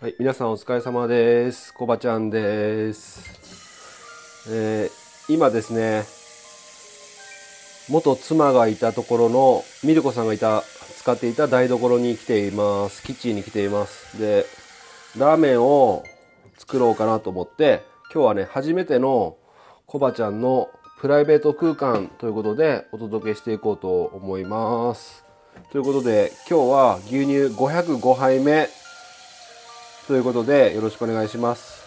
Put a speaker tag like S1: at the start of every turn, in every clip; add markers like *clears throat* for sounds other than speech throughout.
S1: はい、皆さんお疲れ様です。コバちゃんです。えー今ですね、元妻がいたところのミルコさんがいた、使っていた台所に来ています。キッチンに来ています。で、ラーメンを作ろうかなと思って、今日はね、初めてのコバちゃんのプライベート空間ということでお届けしていこうと思います。ということで、今日は牛乳505杯目ということでよろしくお願いします。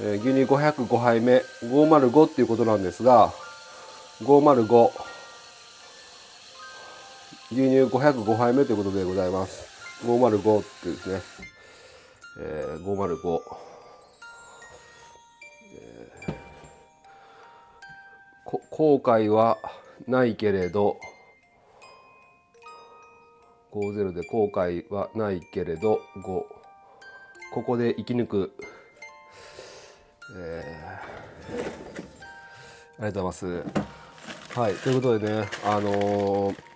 S1: えー牛乳505杯目505っていうことなんですが505牛乳505杯目ということでございます。505ってですね、えー505、えーこ後悔はないけれど50で後悔はないけれど5ここで生き抜く。えー。ありがとうございます。はい、ということでね、あのー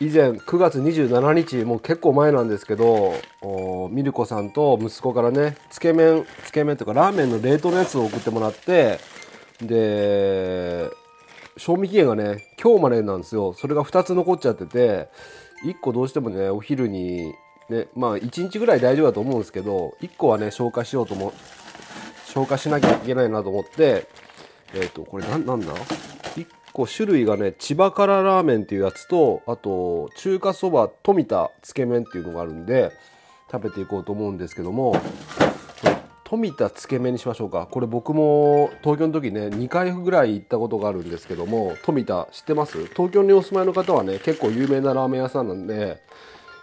S1: 以前9月27日もう結構前なんですけどおミルコさんと息子からねつけ麺つけ麺というかラーメンの冷凍のやつを送ってもらってで賞味期限がね今日までなんですよ。それが2つ残っちゃってて1個どうしてもねお昼にねまあ1日ぐらい大丈夫だと思うんですけど1個はね消化しようと思消化しなきゃいけないなと思ってえっ、とこれなんなんだ？1個種類がね千葉辛ラーメンっていうやつとあと中華そば富田つけ麺っていうのがあるんで食べていこうと思うんですけども富田つけ麺にしましょうか。これ僕も東京の時ね2回ぐらい行ったことがあるんですけども富田知ってます？東京にお住まいの方はね結構有名なラーメン屋さんなんで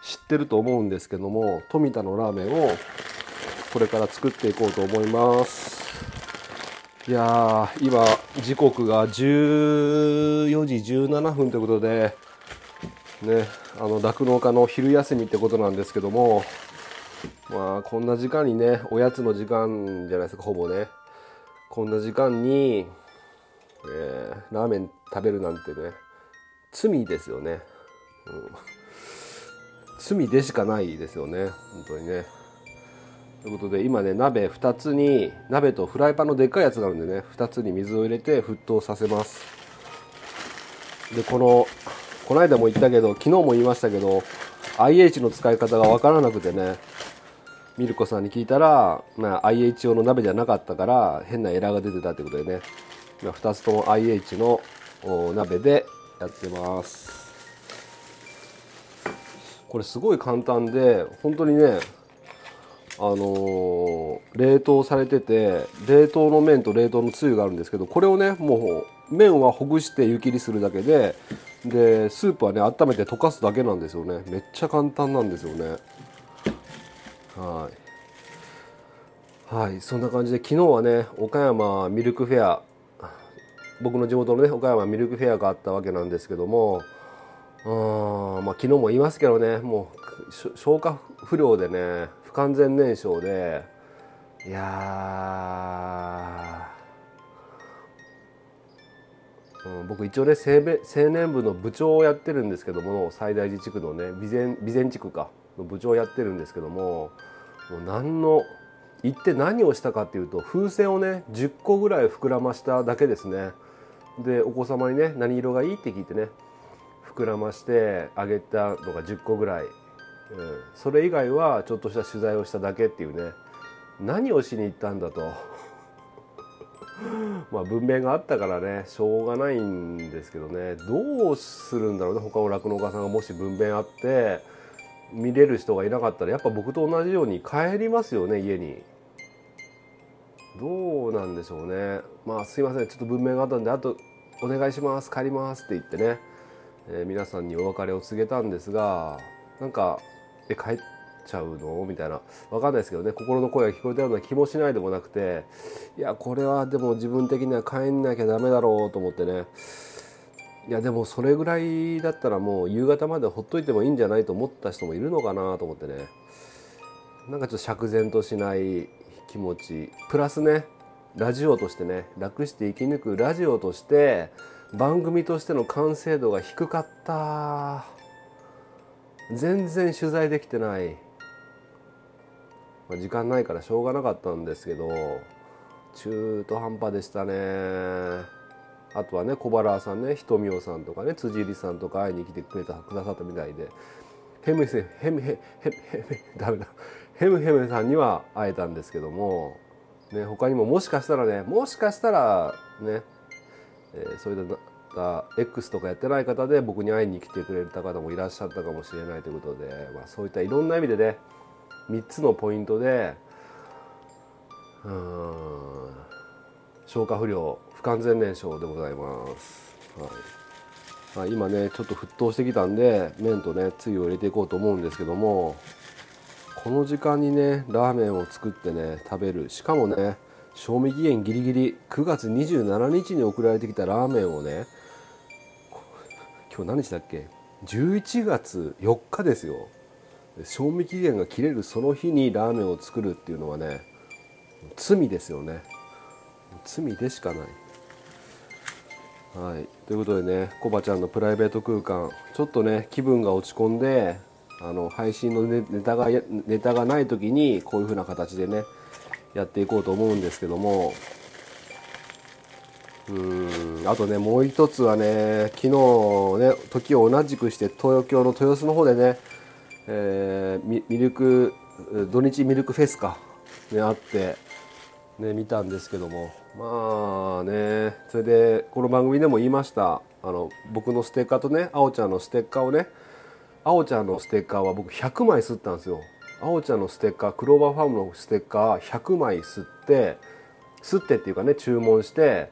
S1: 知ってると思うんですけども富田のラーメンをこれから作っていこうと思います。いやー今時刻が14時17分ということでねあの酪農家の昼休みってことなんですけどもまあこんな時間にねおやつの時間じゃないですかほぼね。こんな時間に、えーラーメン食べるなんてね罪ですよね、うん、罪でしかないですよね。本当にね。ということで今ね鍋2つに鍋とフライパンのでっかいやつがあるんでね2つに水を入れて沸騰させます。でこのこの間も言ったけど昨日も言いましたけど IH の使い方が分からなくてねミルコさんに聞いたら、まあ、IH 用の鍋じゃなかったから変なエラーが出てたってことでね。今2つとも IH の鍋でやってます。これすごい簡単で本当にねあのー冷凍されてて冷凍の麺と冷凍のつゆがあるんですけどこれをねもう麺はほぐして湯切りするだけででスープはね温めて溶かすだけなんですよね。めっちゃ簡単なんですよね。はい。はいそんな感じで昨日はね岡山ミルクフェア僕の地元のね岡山ミルクフェアがあったわけなんですけどもうーんまあ昨日も言いますけどねもう消化不良でね不完全燃焼でいや、うん、僕一応ね青青年部の部長をやってるんですけども最大寺地区のね備前備前地区かの部長をやってるんですけどももう何の行って何をしたかっていうと風船をね10個ぐらい膨らましただけですね。でお子様にね何色がいいって聞いてね膨らましてあげたのが10個ぐらい、うん、それ以外はちょっとした取材をしただけっていうね。何をしに行ったんだと。*laughs* まあ文明があったからね。しょうがないんですけどね。どうするんだろうね。他の酪農家さんがもし文明あって見れる人がいなかったらやっぱ僕と同じように帰りますよね家に。どうなんでしょうね。まあすいません。ちょっと文明があったんであとお願いします。帰りますって言ってね、えー皆さんにお別れを告げたんですがなんか「え帰っちゃうの?」みたいな。わかんないですけどね。心の声が聞こえたような気もしないでもなくていやこれはでも自分的には帰んなきゃダメだろうと思ってね。いやでもそれぐらいだったらもう夕方までほっといてもいいんじゃないと思った人もいるのかなと思ってね。なんかちょっと釈然としない気持ち。プラスねラジオとしてね楽して生き抜くラジオとして番組としての完成度が低かった。全然取材できてない。まあ、時間ないからしょうがなかったんですけど中途半端でしたね。あとはね小原さんねひとみおさんとかね辻入さんとか会いに来てくれたくださったみたいで。ヘムヘヘムヘヘヘヘダメだ。ヘムヘムさんには会えたんですけども、ね、他にももしかしたらねもしかしたらね、え、そういった X とかやってない方で僕に会いに来てくれた方もいらっしゃったかもしれないということで、まあ、そういったいろんな意味でね3つのポイントでうん消化不良不完全燃焼でございます。はい、今ねちょっと沸騰してきたんで麺とねつゆを入れていこうと思うんですけどもこの時間にねラーメンを作ってね食べるしかもね賞味期限ギリギリ9月27日に送られてきたラーメンをね今日何日だっけ？11月4日ですよ。賞味期限が切れるその日にラーメンを作るっていうのはね罪ですよね。罪でしかない。はい。ということでねコバちゃんのプライベート空間ちょっとね気分が落ち込んであの配信のネタがネタがない時にこういう風な形でねやっていこうと思うんですけども。うんあとねもう一つはね昨日ね時を同じくして東京の豊洲の方でね、えー、ミルク土日ミルクフェスか、ね、あってね、見たんですけども。まあねそれでこの番組でも言いました。あの僕のステッカーとねあおちゃんのステッカーをねあおちゃんのステッカーは僕100枚吸ったんですよ。あおちゃんのステッカークローバーファームのステッカー100枚吸って吸ってっていうかね注文して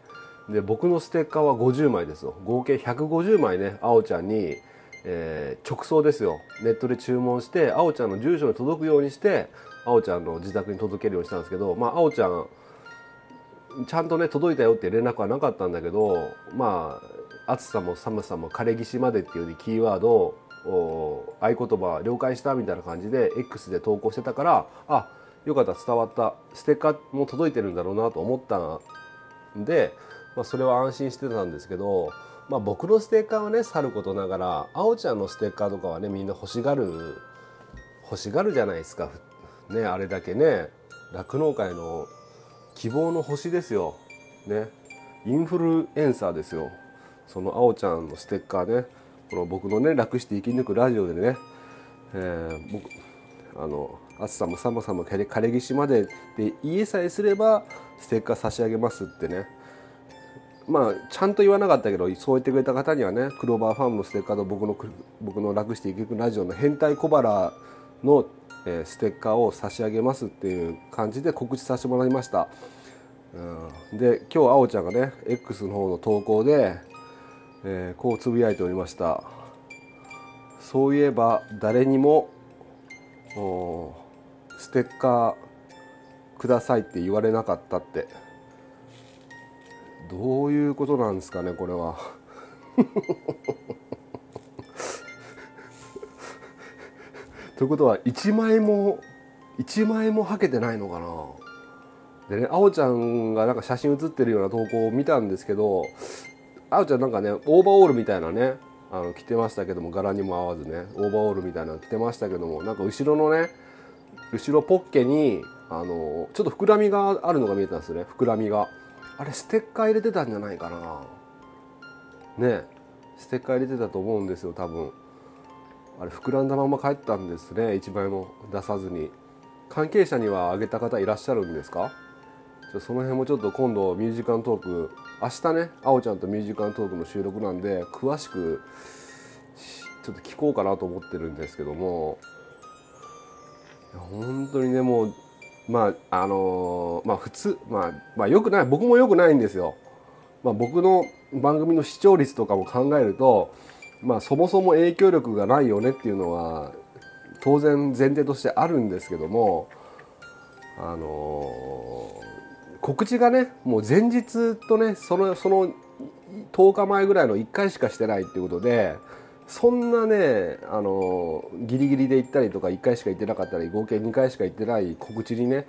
S1: で僕のステッカーは50枚ですよ。合計150枚ねあおちゃんに、えー、直送ですよ。ネットで注文してあおちゃんの住所に届くようにしてあおちゃんの自宅に届けるようにしたんですけどまああおちゃんちゃんとね届いたよって連絡はなかったんだけどまあ暑さも寒さも枯れ岸までっていうキーワードを合言葉了解したみたいな感じで X で投稿してたからあよかった伝わったステッカーも届いてるんだろうなと思ったんで、まあ、それは安心してたんですけど、まあ、僕のステッカーはねさることながらあおちゃんのステッカーとかはねみんな欲しがる欲しがるじゃないですかねあれだけね。酪農界の希望の星ですよ。ね。インフルエンサーですよ。そのあおちゃんのステッカーね。この僕のね楽して生き抜くラジオでね、えー、僕あの暑さも寒さも枯れ岸までで家さえすればステッカー差し上げますってね。まあちゃんと言わなかったけどそう言ってくれた方にはねクローバーファームのステッカーと僕の僕の楽して生き抜くラジオの変態小腹のえステッカーを差し上げますっていう感じで告知させてもらいました、うん、で今日あおちゃんがね X の方の投稿で、えー、こうつぶやいておりました。そういえば誰にもステッカーくださいって言われなかったって。どういうことなんですかねこれは。*laughs* ということは1枚も1枚もはけてないのかな。でねあおちゃんがなんか写真写ってるような投稿を見たんですけどあおちゃんなんかねオーバーオールみたいなねあの着てましたけども柄にも合わずねオーバーオールみたいなの着てましたけどもなんか後ろのね後ろポッケにあのちょっと膨らみがあるのが見えたんですよね膨らみが。あれステッカー入れてたんじゃないかな。ねステッカー入れてたと思うんですよ多分。あれ膨らんだまま帰ったんですね1枚も出さずに。関係者にはあげた方いらっしゃるんですか？その辺もちょっと今度ミュージカルトーク明日ねあおちゃんとミュージカルトークの収録なんで詳しくちょっと聞こうかなと思ってるんですけども本当にねもうまああのー、まあ普通まあまあよくない僕もよくないんですよ。まあ、僕の番組の視聴率とかも考えるとまあそもそも影響力がないよねっていうのは当然前提としてあるんですけどもあのー、告知がねもう前日とねそのその10日前ぐらいの1回しかしてないっていうことでそんなねあの、ギリギリで行ったりとか1回しか行ってなかったり合計2回しか行ってない告知にね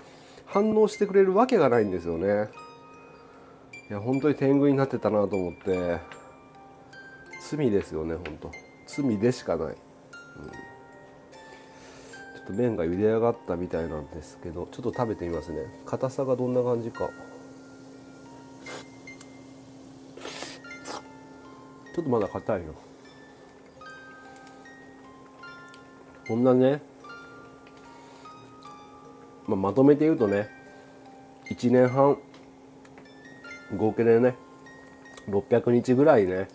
S1: 反応してくれるわけがないんですよね。いや本当に天狗になってたなと思って罪ですよね本当。罪でしかない、うん、っと麺が茹で上がったみたいなんですけどちょっと食べてみますね。硬さがどんな感じか。ちょっとまだ硬いよこんなね、まあ、まとめて言うとね1年半合計でね600日ぐらいね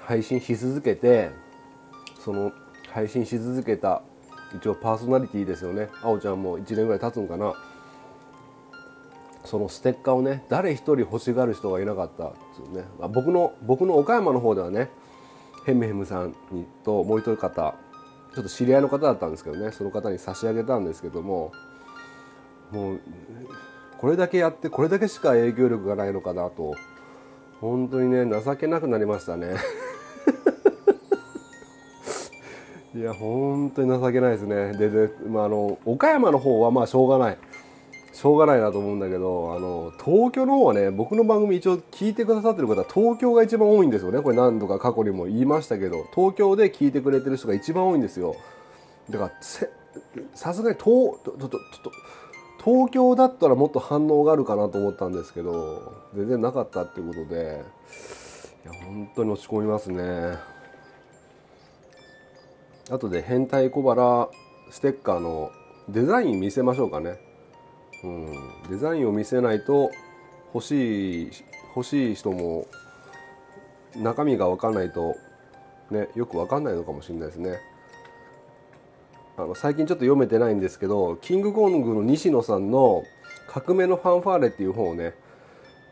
S1: 配信し続けてその配信し続けた一応パーソナリティですよね。あおちゃんも1年ぐらい経つんかな。そのステッカーをね誰一人欲しがる人がいなかったですよね、まあ、僕の僕の岡山の方ではねヘムヘムさんにともう一人方ちょっと知り合いの方だったんですけどね。その方に差し上げたんですけどももうこれだけやってこれだけしか影響力がないのかなと本当にね情けなくなりましたね。いや本当に情けないですね。でで、まあ、あの岡山の方はまあしょうがない。しょうがないなと思うんだけどあの東京の方はね僕の番組一応聞いてくださってる方東京が一番多いんですよね。これ何度か過去にも言いましたけど東京で聞いてくれてる人が一番多いんですよ。だからさすがに東東京だったらもっと反応があるかなと思ったんですけど全然なかったっていうことでいや本当に落ち込みますね。後で変態小腹ステッカーのデザイン見せましょうかね、うん、デザインを見せないと欲しい欲しい人も中身が分かんないとねよく分かんないのかもしれないですね。あの最近ちょっと読めてないんですけどキングコングの西野さんの「革命のファンファーレ」っていう本をね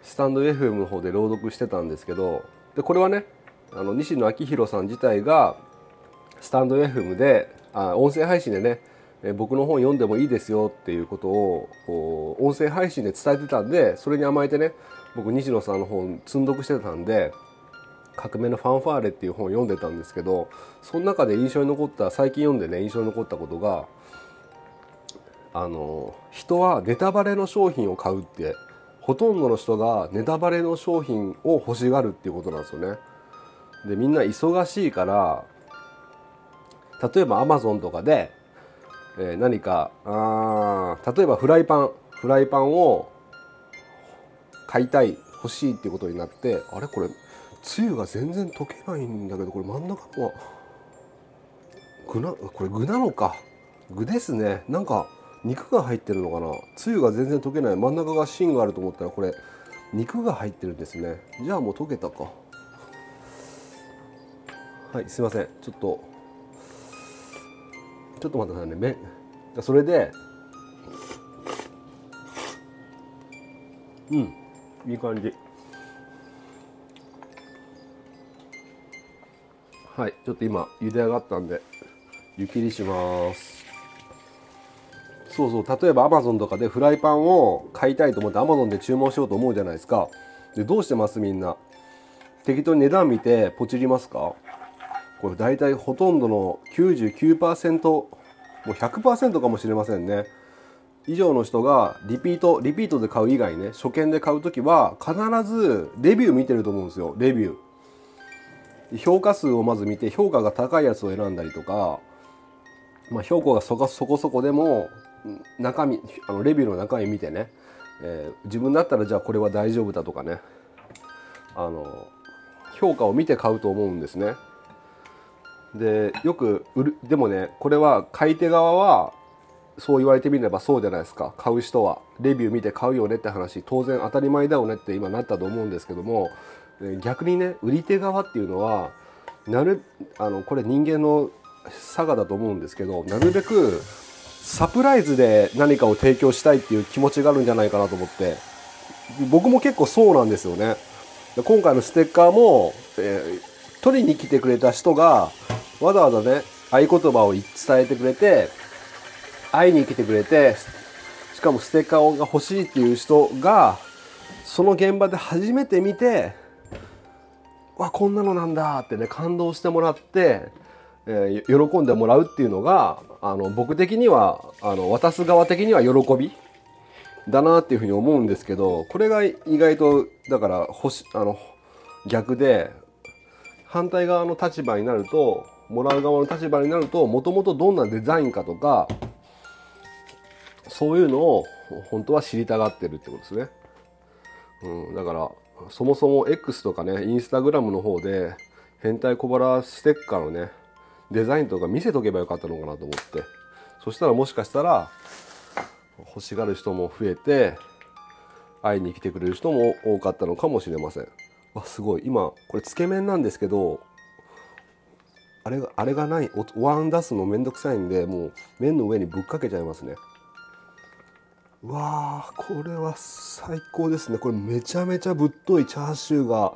S1: スタンド FM の方で朗読してたんですけどでこれはねあの西野昭弘さん自体がスタンド FM であ音声配信でね僕の本読んでもいいですよっていうことを音声配信で伝えてたんでそれに甘えてね僕西野さんの本積んどくしてたんで「革命のファンファーレ」っていう本を読んでたんですけどその中で印象に残った最近読んでね印象に残ったことがあの人はネタバレの商品を買うってほとんどの人がネタバレの商品を欲しがるっていうことなんですよね。でみんな忙しいから例えばアマゾンとかで、えー、何かあ例えばフライパンフライパンを買いたい欲しいっていうことになってあれ？これつゆが全然溶けないんだけどこれ真ん中は具なこれ具なのか。具ですね。なんか肉が入ってるのかな。つゆが全然溶けない。真ん中が芯があると思ったらこれ肉が入ってるんですね。じゃあもう溶けたか。はいすいません。ちょっとちょっと待ってくださいね。それでうんいい感じ。はいちょっと今茹で上がったんで湯切りします。そうそう例えばアマゾンとかでフライパンを買いたいと思ってアマゾンで注文しようと思うじゃないですか。でどうしてますみんな？適当に値段見てポチりますか？これ大体ほとんどの99%もう100%かもしれませんね。以上の人がリピートリピートで買う以外ね初見で買う時は必ずレビュー見てると思うんですよ。レビュー。評価数をまず見て評価が高いやつを選んだりとか、まあ、評価がそこそこでも中身あのレビューの中身見てね、えー、自分だったらじゃあこれは大丈夫だとかね。あの評価を見て買うと思うんですね。でよく売るでもねこれは買い手側はそう言われてみればそうじゃないですか。買う人は。レビュー見て買うよねって話。当然当たり前だよねって今なったと思うんですけども逆にね売り手側っていうのはなるあのこれ人間の差がだと思うんですけどなるべくサプライズで何かを提供したいっていう気持ちがあるんじゃないかなと思って。僕も結構そうなんですよね。今回のステッカーも、えー、取りに来てくれた人がわざわざね合言葉を伝えてくれて会いに来てくれてしかもステッカーが欲しいっていう人がその現場で初めて見てわこんなのなんだってね感動してもらって、えー、喜んでもらうっていうのがあの僕的にはあの渡す側的には喜びだなっていうふうに思うんですけどこれが意外とだからしあの逆で反対側の立場になるともらう側の立場になるともともとどんなデザインかとかそういうのを本当は知りたがってるってことですね。うん、だからそもそも X とかねインスタグラムの方で変態小腹ステッカーのねデザインとか見せとけばよかったのかなと思って。そしたらもしかしたら欲しがる人も増えて会いに来てくれる人も多かったのかもしれません。わすごい。今これつけ麺なんですけどあれがあれがないおワン出すのめんどくさいんでもう麺の上にぶっかけちゃいますね。うわーこれは最高ですね。これめちゃめちゃぶっといチャーシューが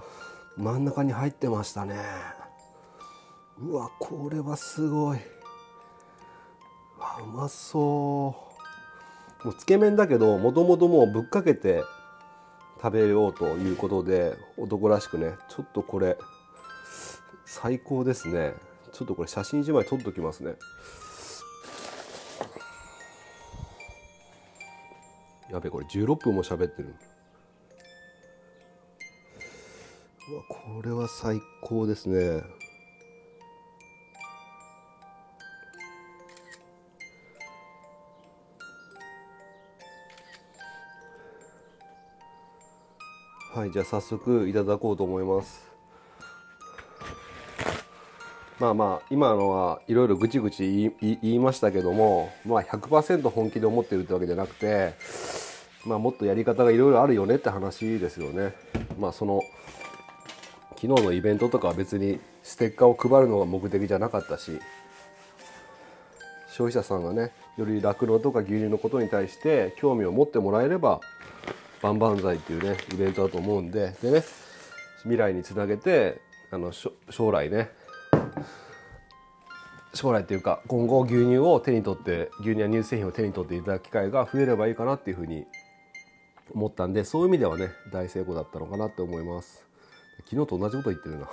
S1: 真ん中に入ってましたね。うわこれはすごい。あうまそう。もうつけ麺だけどもともともうぶっかけて食べようということで男らしくね。ちょっとこれ最高ですね。ちょっとこれ写真1枚撮っときますね。やべこれ16分も喋ってる。うわこれは最高ですね。はいじゃあ早速いただこうと思います。まあまあ今のはいろいろぐちぐち言いましたけどもまあ100%本気で思ってるってわけじゃなくてまあもっとやり方がいろいろあるよねって話ですよね。まあその昨日のイベントとかは別にステッカーを配るのが目的じゃなかったし消費者さんがねより酪農とか牛乳のことに対して興味を持ってもらえればバンバン剤っていうねイベントだと思うんで。でね未来につなげてあの将来ね将来っていうか今後牛乳を手に取って牛乳や乳製品を手に取っていただく機会が増えればいいかなっていうふうに思ったんでそういう意味ではね大成功だったのかなって思います *laughs* 昨日と同じこと言ってるな。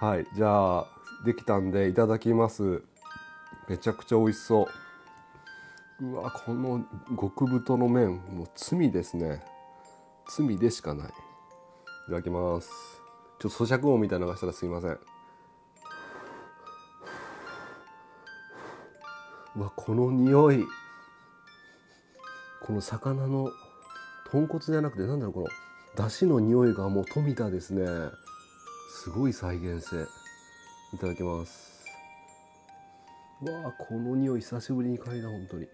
S1: *laughs* はいじゃあできたんでいただきます。めちゃくちゃ美味しそう。うわこの極太の麺もう罪ですね。罪でしかない。いただきます。ちょっと咀嚼音みたいなのがしたらすいません。わこの匂い。この魚の豚骨じゃなくてなんだろうこの出汁の匂いがもう富田ですね。すごい再現性。いただきます。わあこの匂い久しぶりに嗅いだ本当に。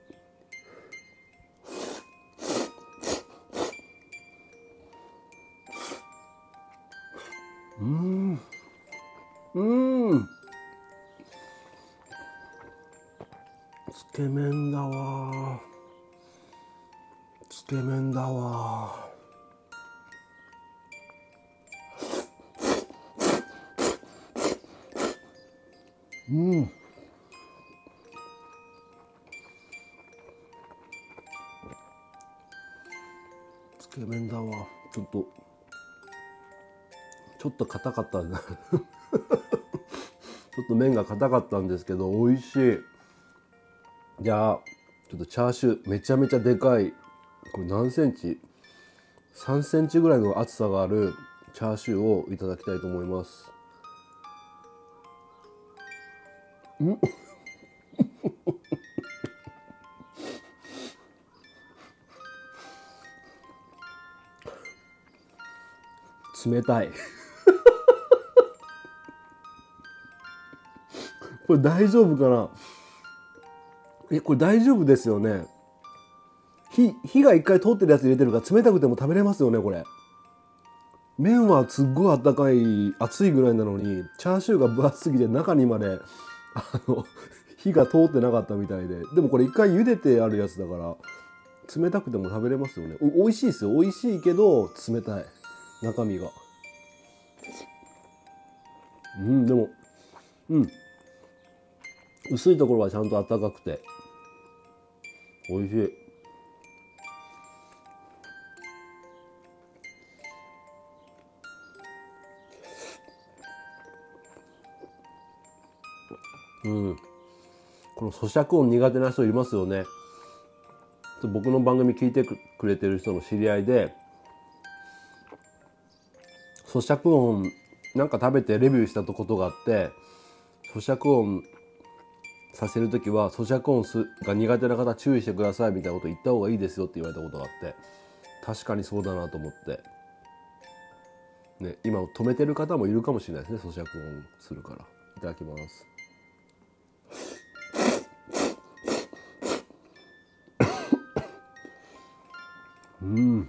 S1: うん。うん。つけ麺だわ。つけ麺だわ。うん。つけ麺だわ。ちょっと。ちょっと硬かったんだ *laughs* ちょっと麺が硬かったんですけど美味しい。じゃちょっとチャーシューめちゃめちゃでかい。これ何センチ？3センチぐらいの厚さがあるチャーシューをいただきたいと思います。ん？*laughs* 冷たい。*laughs* これ大丈夫かな？えこれ大丈夫ですよね？火火が一回通ってるやつ入れてるから冷たくても食べれますよねこれ。麺はすっごいあったかい熱いぐらいなのにチャーシューが分厚すぎて中にまであの火が通ってなかったみたいで。でもこれ一回茹でてあるやつだから冷たくても食べれますよね。美味しいですよ。美味しいけど冷たい。中身が。うんでもうん。薄いところはちゃんと温かくて。美味しい。うん。この咀嚼音苦手な人いますよね。僕の番組聞いてくれてる人の知り合いで咀嚼音なんか食べてレビューしたことがあって咀嚼音させる時は咀嚼音すが苦手な方注意してくださいみたいなこと言った方がいいですよって言われたことがあって。確かにそうだなと思って、ね、今止めてる方もいるかもしれないですね咀嚼音するから。いただきます。うん。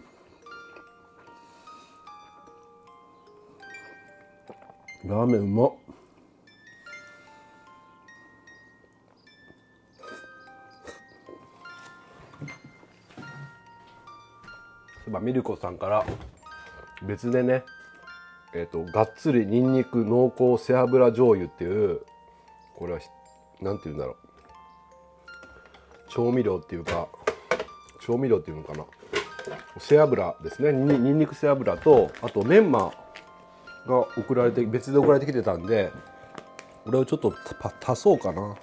S1: ラーメンうまっ。ミルコさんから別でねえっ、ー、とがっつりにんにく濃厚背脂醤油っていうこれは何て言うんだろう。調味料っていうか調味料っていうのかな。背脂ですね。ににんにく背脂とあとメンマが送られて別で送られてきてたんでこれをちょっと足そうかな。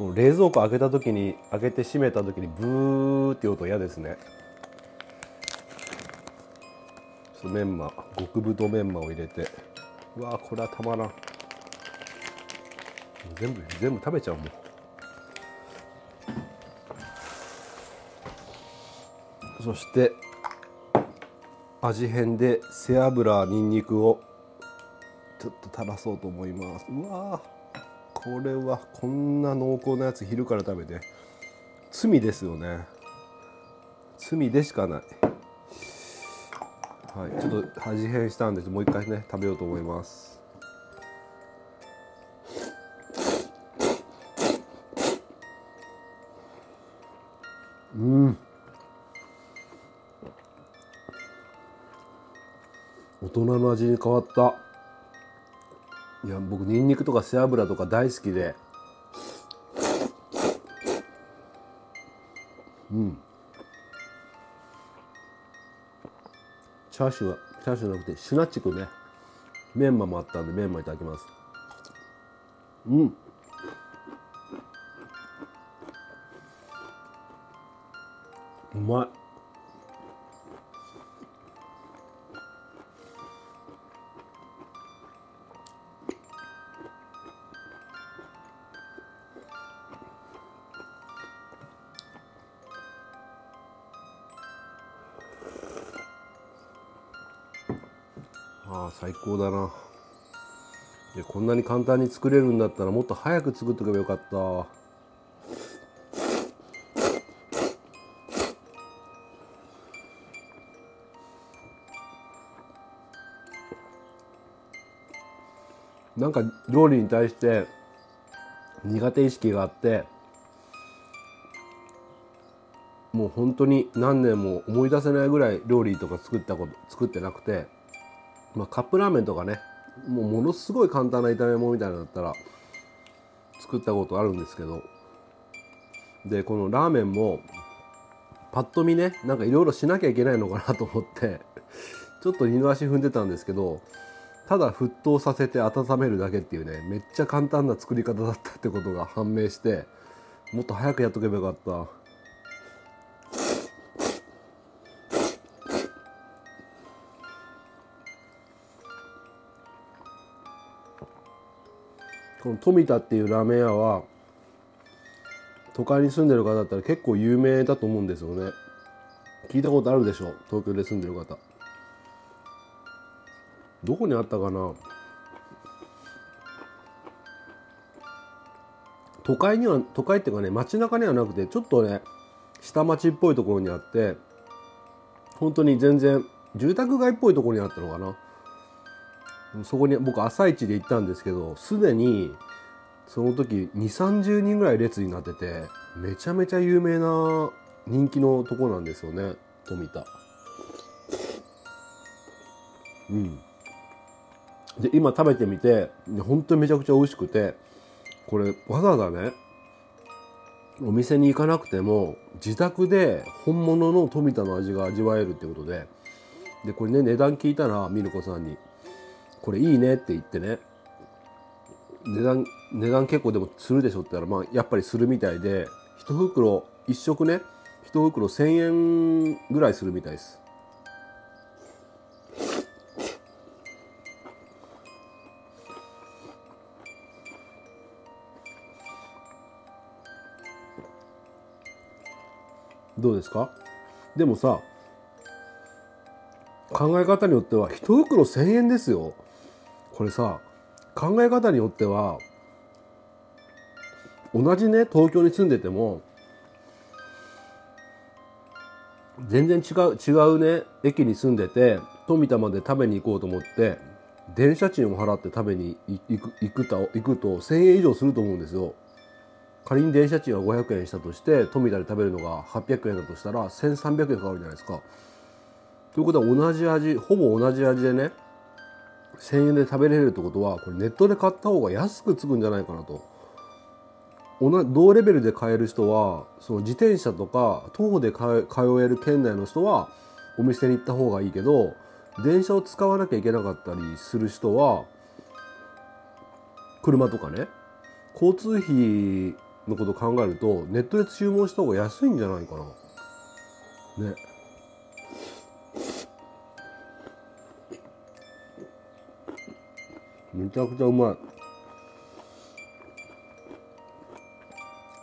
S1: この冷蔵庫開けた時に開けて閉めた時にブーって音嫌ですね。メンマ。極太メンマを入れて。うわこれはたまらん。全部全部食べちゃうもん。そして味変で背脂にんにくをちょっと垂らそうと思います。うわこれはこんな濃厚なやつ昼から食べて。罪ですよね。罪でしかない。はいちょっと味変したんでもう一回ね食べようと思います。うん。大人の味に変わった。いや僕ニンニクとか背脂とか大好きで。うん。チャーシューはチャーシューじゃなくてシュナチクね。メンマもあったんでメンマいただきます。うん。うまい。高だな。いやこんなに簡単に作れるんだったらもっと早く作っとけばよかった。なんか料理に対して苦手意識があってもう本当に何年も思い出せないぐらい料理とか作ったこと作ってなくてまあ、カップラーメンとかねもうものすごい簡単な炒め物みたいなのだったら作ったことあるんですけどでこのラーメンもパッと見ねなんかいろいろしなきゃいけないのかなと思ってちょっと二の足踏んでたんですけどただ沸騰させて温めるだけっていうねめっちゃ簡単な作り方だったってことが判明してもっと早くやっとけばよかった。この富田っていうラーメン屋は都会に住んでる方だったら結構有名だと思うんですよね。聞いたことあるでしょ東京で住んでる方。どこにあったかな？都会には都会っていうかね街中にはなくてちょっとね下町っぽいところにあって本当に全然住宅街っぽいところにあったのかな。そこに僕朝一で行ったんですけどすでにその時2 3 0人ぐらい列になっててめちゃめちゃ有名な人気のとこなんですよね富田。うん。で今食べてみて本当にめちゃくちゃ美味しくてこれわざわざねお店に行かなくても自宅で本物の富田の味が味わえるってことででこれね値段聞いたらミルコさんに。これいいねって言ってね。値段値段結構でもするでしょって言ったらまあやっぱりするみたいで1袋1食ね1袋1000円ぐらいするみたいです。どうですか？でもさ考え方によっては1袋1,000円ですよ。これさ考え方によっては同じね東京に住んでても全然違う違うね駅に住んでて富田まで食べに行こうと思って電車賃を払って食べに行く行くと行くと1,000円以上すると思うんですよ。仮に電車賃は500円したとして富田で食べるのが800円だとしたら1300円かかるじゃないですか。ということは同じ味ほぼ同じ味でね1,000円で食べれるってことはこれネットで買った方が安くつくんじゃないかなと。同レベルで買える人はその自転車とか徒歩で通える県内の人はお店に行った方がいいけど電車を使わなきゃいけなかったりする人は車とかね交通費のこと考えるとネットで注文した方が安いんじゃないかな。ね。めちゃくちゃうまい。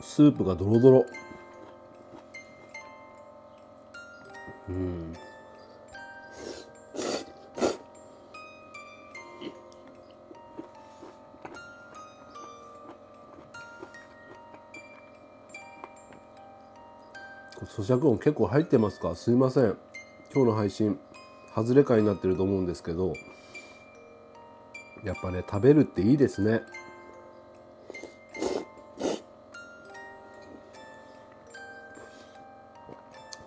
S1: スープがドロドロ。うん。咀嚼音結構入ってますか？すいません今日の配信外れ回になってると思うんですけどやっぱね食べるっていいですね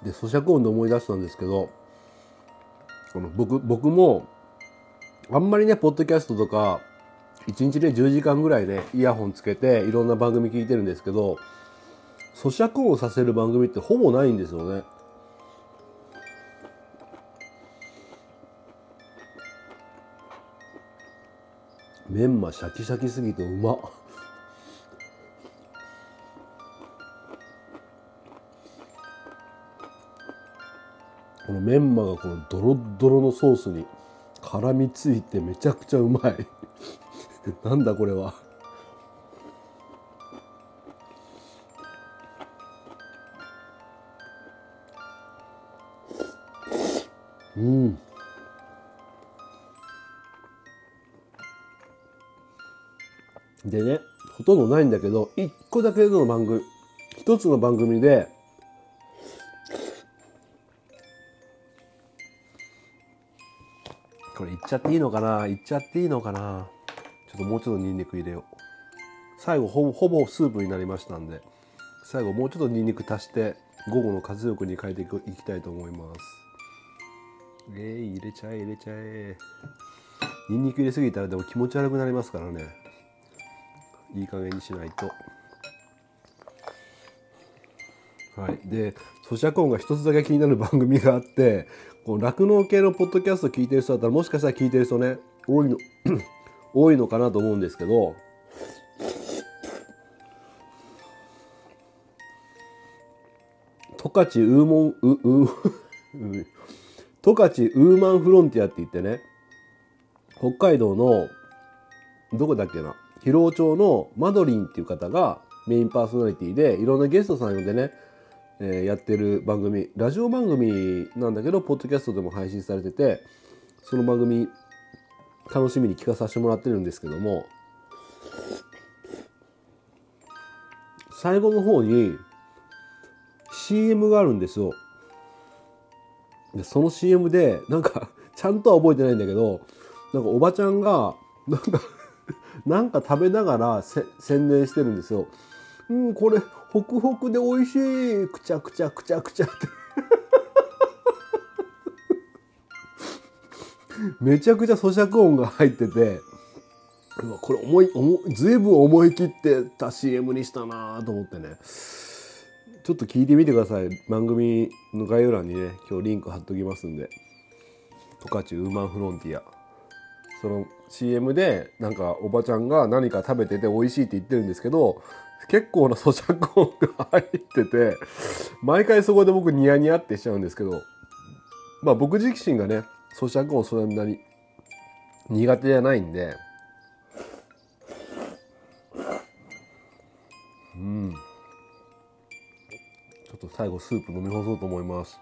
S1: で咀嚼音で思い出したんですけどこの僕僕もあんまりねポッドキャストとか1日で10時間ぐらいねイヤホンつけていろんな番組聞いてるんですけど咀嚼音をさせる番組ってほぼないんですよね。メンマシャキシャキすぎてうまっ。このメンマがこのドロッドロのソースに絡みついてめちゃくちゃうまい *laughs* なんだこれはとんどないんだけど一個だけの番組一つの番組でこれいっちゃっていいのかな？いっちゃっていいのかな？ちょっともうちょっとニンニク入れよう。最後ほぼほぼスープになりましたんで最後もうちょっとニンニク足して午後の活力に変えていくいきたいと思います。えー、入れちゃえ入れちゃえ。ニンニク入れすぎたらでも気持ち悪くなりますからね。いい加減にしないと。はい。で咀嚼音が一つだけ気になる番組があって酪農系のポッドキャスト聞いてる人だったらもしかしたら聞いてる人ね多いの *clears throat* 多いのかなと思うんですけど。十勝ウーモンウウ十勝ウーマンフロンティアって言ってね北海道のどこだっけな？広尾町のマドリンっていう方がメインパーソナリティでいろんなゲストさん呼んでね、えーやってる番組ラジオ番組なんだけどポッドキャストでも配信されててその番組楽しみに聞かさせてもらってるんですけども最後の方に CM があるんですよ。でその CM でなんかちゃんとは覚えてないんだけどなんかおばちゃんがなんかなんか食べながらせ宣伝してるんですよ。うんこれホクホクで美味しい。くちゃくちゃくちゃくちゃって。*laughs* めちゃくちゃ咀嚼音が入ってて。これ思い思いずいぶん思い切ってた CM にしたなと思ってね。ちょっと聞いてみてください。番組の概要欄にね今日リンク貼っときますんで。十勝ウーマンフロンティア。その CM でなんかおばちゃんが何か食べてて美味しいって言ってるんですけど結構な咀嚼音が入ってて、毎回そこで僕ニヤニヤってしちゃうんですけど、まあ僕自身がね、咀嚼音そんなに苦手じゃないんで、うん。ちょっと最後スープ飲み干そうと思います。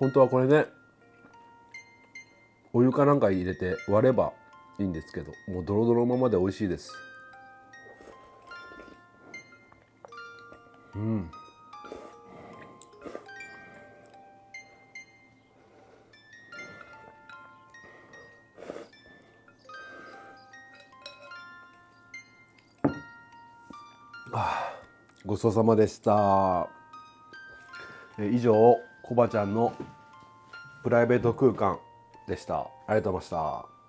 S1: 本当はこれねお湯かなんか入れて割ればいいんですけどもうドロドロのままで美味しいです。うん。あごちそうさまでした。以上。コバちゃんのプライベート空間でした。ありがとうございました。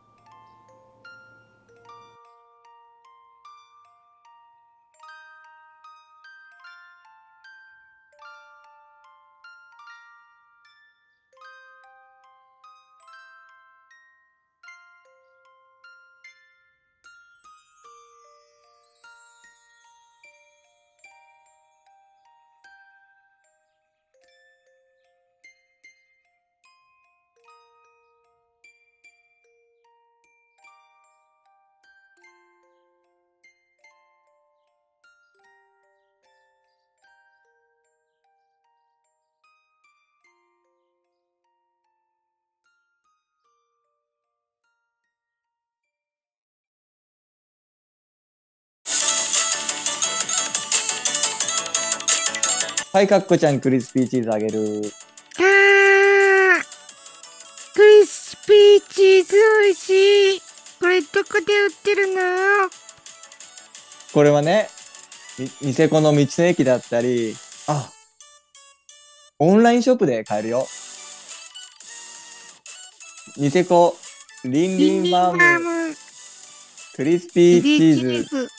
S2: はい、かっこちゃん、クリスピーチーズあげる。
S3: あー、クリスピーチーズ美味しい。これどこで売ってるの？
S2: これはね、みニセコの道の駅だったり、あ、オンラインショップで買えるよ。ニセコ、リンリンマーム、
S3: ム、
S2: クリスピーチーズ、
S3: ズ、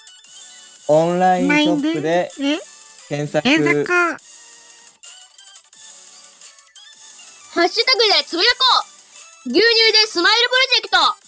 S2: オンラインショップで
S3: え、
S2: 検索。
S3: 検索。
S4: ハッシュタグでつぶやこう。牛乳でスマイルプロジェクト。